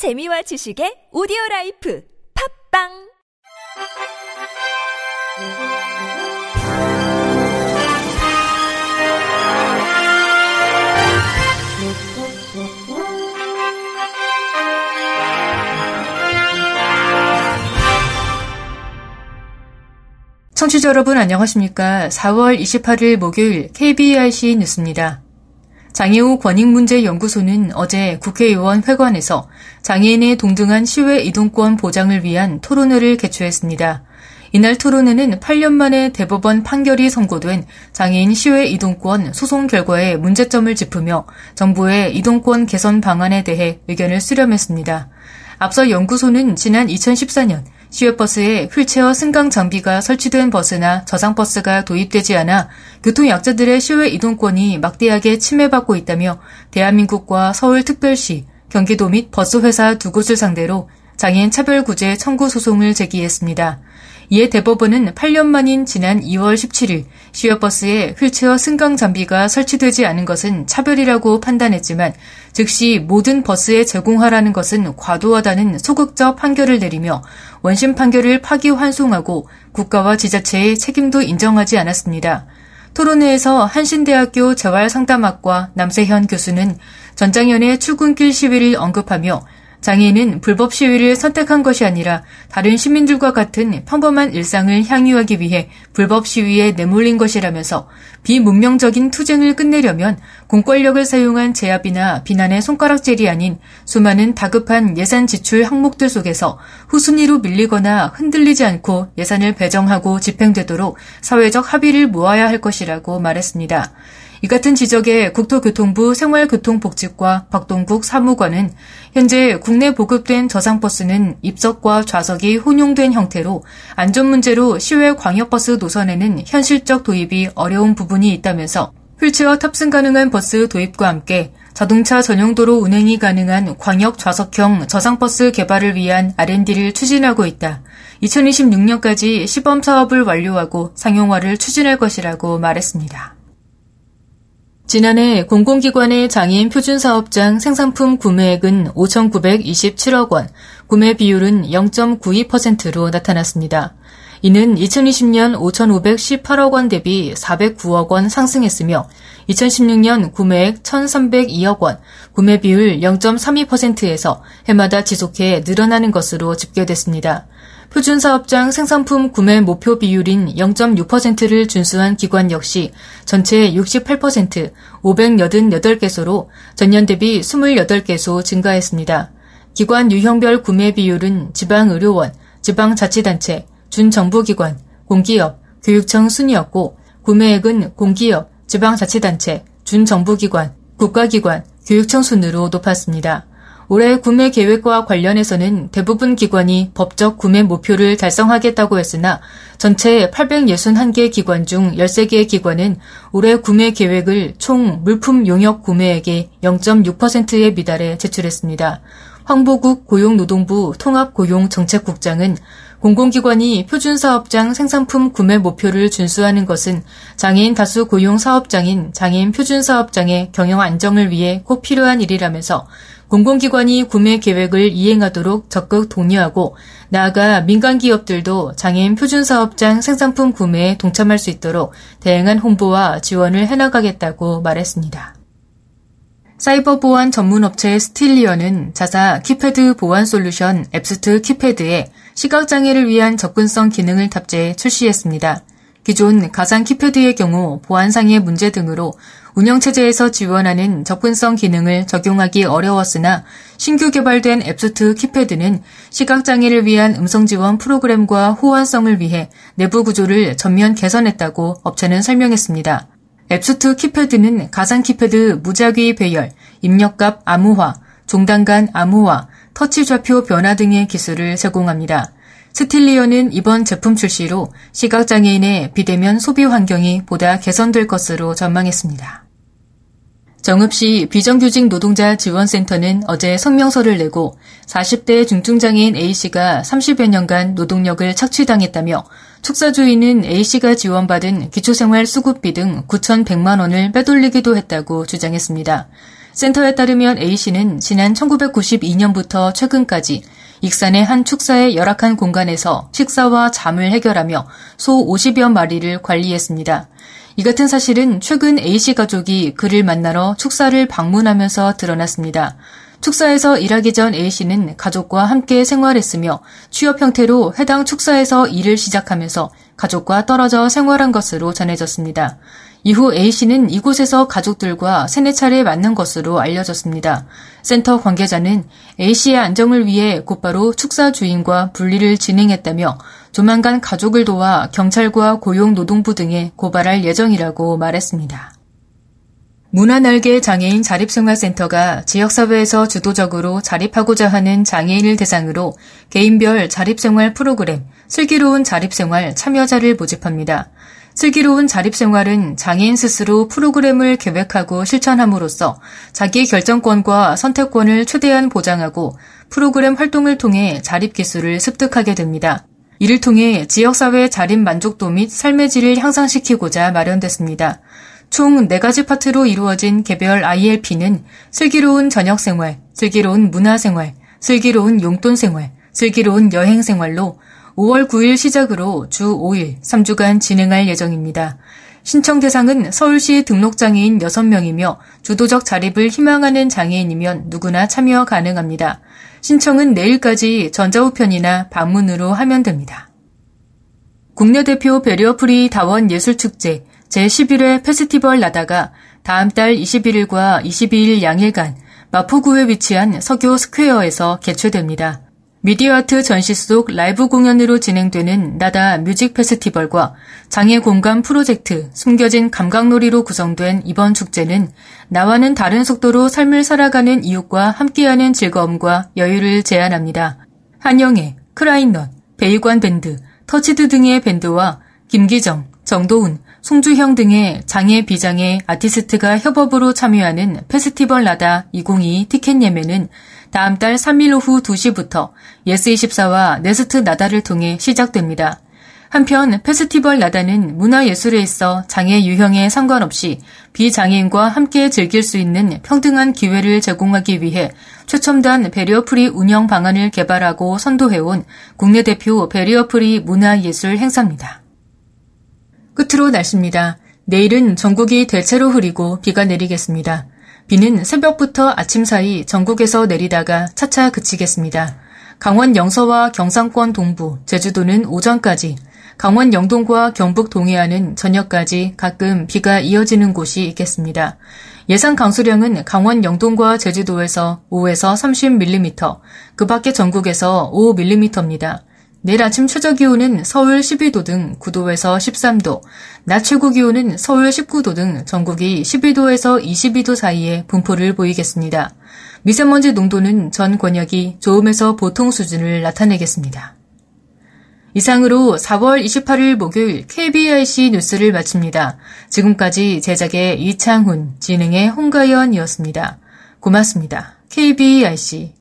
재미와 지식의 오디오 라이프 팝빵 청취자 여러분 안녕하십니까? 4월 28일 목요일 KBRC 뉴스입니다. 장애우 권익문제연구소는 어제 국회의원 회관에서 장애인의 동등한 시외 이동권 보장을 위한 토론회를 개최했습니다. 이날 토론회는 8년 만에 대법원 판결이 선고된 장애인 시외 이동권 소송 결과의 문제점을 짚으며 정부의 이동권 개선 방안에 대해 의견을 수렴했습니다. 앞서 연구소는 지난 2014년 시외버스에 휠체어 승강 장비가 설치된 버스나 저장버스가 도입되지 않아 교통약자들의 시외 이동권이 막대하게 침해받고 있다며 대한민국과 서울특별시, 경기도 및 버스회사 두 곳을 상대로 장애인 차별구제 청구 소송을 제기했습니다. 이에 대법원은 8년 만인 지난 2월 17일 시외버스에 휠체어 승강 장비가 설치되지 않은 것은 차별이라고 판단했지만 즉시 모든 버스에 제공하라는 것은 과도하다는 소극적 판결을 내리며 원심 판결을 파기환송하고 국가와 지자체의 책임도 인정하지 않았습니다. 토론회에서 한신대학교 재활상담학과 남세현 교수는 전장현의 출근길 시위를 언급하며 장애인은 불법 시위를 선택한 것이 아니라 다른 시민들과 같은 평범한 일상을 향유하기 위해 불법 시위에 내몰린 것이라면서 비문명적인 투쟁을 끝내려면 공권력을 사용한 제압이나 비난의 손가락질이 아닌 수많은 다급한 예산 지출 항목들 속에서 후순위로 밀리거나 흔들리지 않고 예산을 배정하고 집행되도록 사회적 합의를 모아야 할 것이라고 말했습니다. 이 같은 지적에 국토교통부 생활교통복지과 박동국 사무관은 현재 국내 보급된 저상버스는 입석과 좌석이 혼용된 형태로 안전 문제로 시외 광역버스 노선에는 현실적 도입이 어려운 부분이 있다면서 휠체어 탑승 가능한 버스 도입과 함께 자동차 전용도로 운행이 가능한 광역 좌석형 저상버스 개발을 위한 R&D를 추진하고 있다. 2026년까지 시범 사업을 완료하고 상용화를 추진할 것이라고 말했습니다. 지난해 공공기관의 장애인 표준사업장 생산품 구매액은 5,927억 원, 구매 비율은 0.92%로 나타났습니다. 이는 2020년 5,518억 원 대비 409억 원 상승했으며 2016년 구매액 1,302억 원, 구매 비율 0.32%에서 해마다 지속해 늘어나는 것으로 집계됐습니다. 표준사업장 생산품 구매 목표 비율인 0.6%를 준수한 기관 역시 전체 68% 588개소로 전년 대비 28개소 증가했습니다. 기관 유형별 구매 비율은 지방의료원, 지방자치단체, 준정부기관, 공기업, 교육청 순이었고 구매액은 공기업, 지방자치단체, 준정부기관, 국가기관, 교육청 순으로 높았습니다. 올해 구매 계획과 관련해서는 대부분 기관이 법적 구매 목표를 달성하겠다고 했으나 전체 861개 기관 중 13개 기관은 올해 구매 계획을 총 물품 용역 구매액의 0.6%에 미달해 제출했습니다. 황보국 고용노동부 통합고용정책국장은 공공기관이 표준사업장 생산품 구매 목표를 준수하는 것은 장애인 다수 고용 사업장인 장애인 표준사업장의 경영 안정을 위해 꼭 필요한 일이라면서 공공기관이 구매 계획을 이행하도록 적극 독려하고 나아가 민간 기업들도 장애인 표준 사업장 생산품 구매에 동참할 수 있도록 다양한 홍보와 지원을 해나가겠다고 말했습니다. 사이버 보안 전문 업체 스틸리어는 자사 키패드 보안 솔루션 앱수트 키패드에 시각장애를 위한 접근성 기능을 탑재해 출시했습니다. 기존 가상 키패드의 경우 보안상의 문제 등으로 운영체제에서 지원하는 접근성 기능을 적용하기 어려웠으나 신규 개발된 앱수트 키패드는 시각장애를 위한 음성 지원 프로그램과 호환성을 위해 내부 구조를 전면 개선했다고 업체는 설명했습니다. 앱수트 키패드는 가상 키패드 무작위 배열, 입력값 암호화, 종단 간 암호화, 터치 좌표 변화 등의 기술을 제공합니다. 스틸리어는 이번 제품 출시로 시각장애인의 비대면 소비 환경이 보다 개선될 것으로 전망했습니다. 정읍시 비정규직 노동자 지원센터는 어제 성명서를 내고 40대 중증장애인 A씨가 30여 년간 노동력을 착취당했다며 축사주인은 A씨가 지원받은 기초생활 수급비 등 9,100만 원을 빼돌리기도 했다고 주장했습니다. 센터에 따르면 A씨는 지난 1992년부터 최근까지 익산의 한 축사의 열악한 공간에서 식사와 잠을 해결하며 소 50여 마리를 관리했습니다. 이 같은 사실은 최근 A씨 가족이 그를 만나러 축사를 방문하면서 드러났습니다. 축사에서 일하기 전 A씨는 가족과 함께 생활했으며 취업 형태로 해당 축사에서 일을 시작하면서 가족과 떨어져 생활한 것으로 전해졌습니다. 이후 A씨는 이곳에서 가족들과 세네 차례 만난 것으로 알려졌습니다. 센터 관계자는 A씨의 안정을 위해 곧바로 축사 주인과 분리를 진행했다며 조만간 가족을 도와 경찰과 고용노동부 등에 고발할 예정이라고 말했습니다. 문화날개 장애인 자립생활센터가 지역사회에서 주도적으로 자립하고자 하는 장애인을 대상으로 개인별 자립생활 프로그램 슬기로운 자립생활 참여자를 모집합니다. 슬기로운 자립생활은 장애인 스스로 프로그램을 계획하고 실천함으로써 자기 결정권과 선택권을 최대한 보장하고 프로그램 활동을 통해 자립 기술을 습득하게 됩니다. 이를 통해 지역사회 자립 만족도 및 삶의 질을 향상시키고자 마련됐습니다. 총 4가지 파트로 이루어진 개별 ILP는 슬기로운 저녁 생활, 슬기로운 문화 생활, 슬기로운 용돈 생활, 슬기로운 여행 생활로 5월 9일 시작으로 주 5일 3주간 진행할 예정입니다. 신청 대상은 서울시 등록장애인 6명이며 주도적 자립을 희망하는 장애인이면 누구나 참여 가능합니다. 신청은 내일까지 전자우편이나 방문으로 하면 됩니다. 국내 대표 배리어프리 다원 예술축제 제11회 페스티벌 나다가 다음 달 21일과 22일 양일간 마포구에 위치한 서교 스퀘어에서 개최됩니다. 미디어 아트 전시 속 라이브 공연으로 진행되는 나다 뮤직 페스티벌과 장애 공감 프로젝트 숨겨진 감각놀이로 구성된 이번 축제는 나와는 다른 속도로 삶을 살아가는 이웃과 함께하는 즐거움과 여유를 제안합니다. 한영애, 크라잉넛, 배희관 밴드, 터치드 등의 밴드와 김기정, 정도훈, 송주형 등의 장애 비장애 아티스트가 협업으로 참여하는 페스티벌 나다 2022 티켓 예매는 다음 달 3일 오후 2시부터 예스24와 네스트 나다를 통해 시작됩니다. 한편 페스티벌 나다는 문화예술에 있어 장애 유형에 상관없이 비장애인과 함께 즐길 수 있는 평등한 기회를 제공하기 위해 최첨단 베리어프리 운영 방안을 개발하고 선도해온 국내 대표 베리어프리 문화예술 행사입니다. 끝으로 날씨입니다. 내일은 전국이 대체로 흐리고 비가 내리겠습니다. 비는 새벽부터 아침 사이 전국에서 내리다가 차차 그치겠습니다. 강원 영서와 경상권 동부, 제주도는 오전까지, 강원 영동과 경북 동해안은 저녁까지 가끔 비가 이어지는 곳이 있겠습니다. 예상 강수량은 강원 영동과 제주도에서 5에서 30mm, 그 밖에 전국에서 5mm입니다. 내일 아침 최저 기온은 서울 12도 등 9도에서 13도, 낮 최고 기온은 서울 19도 등 전국이 12도에서 22도 사이에 분포를 보이겠습니다. 미세먼지 농도는 전 권역이 좋음에서 보통 수준을 나타내겠습니다. 이상으로 4월 28일 목요일 KBIC 뉴스를 마칩니다. 지금까지 제작의 이창훈, 진행의 홍가연이었습니다. 고맙습니다. KBIC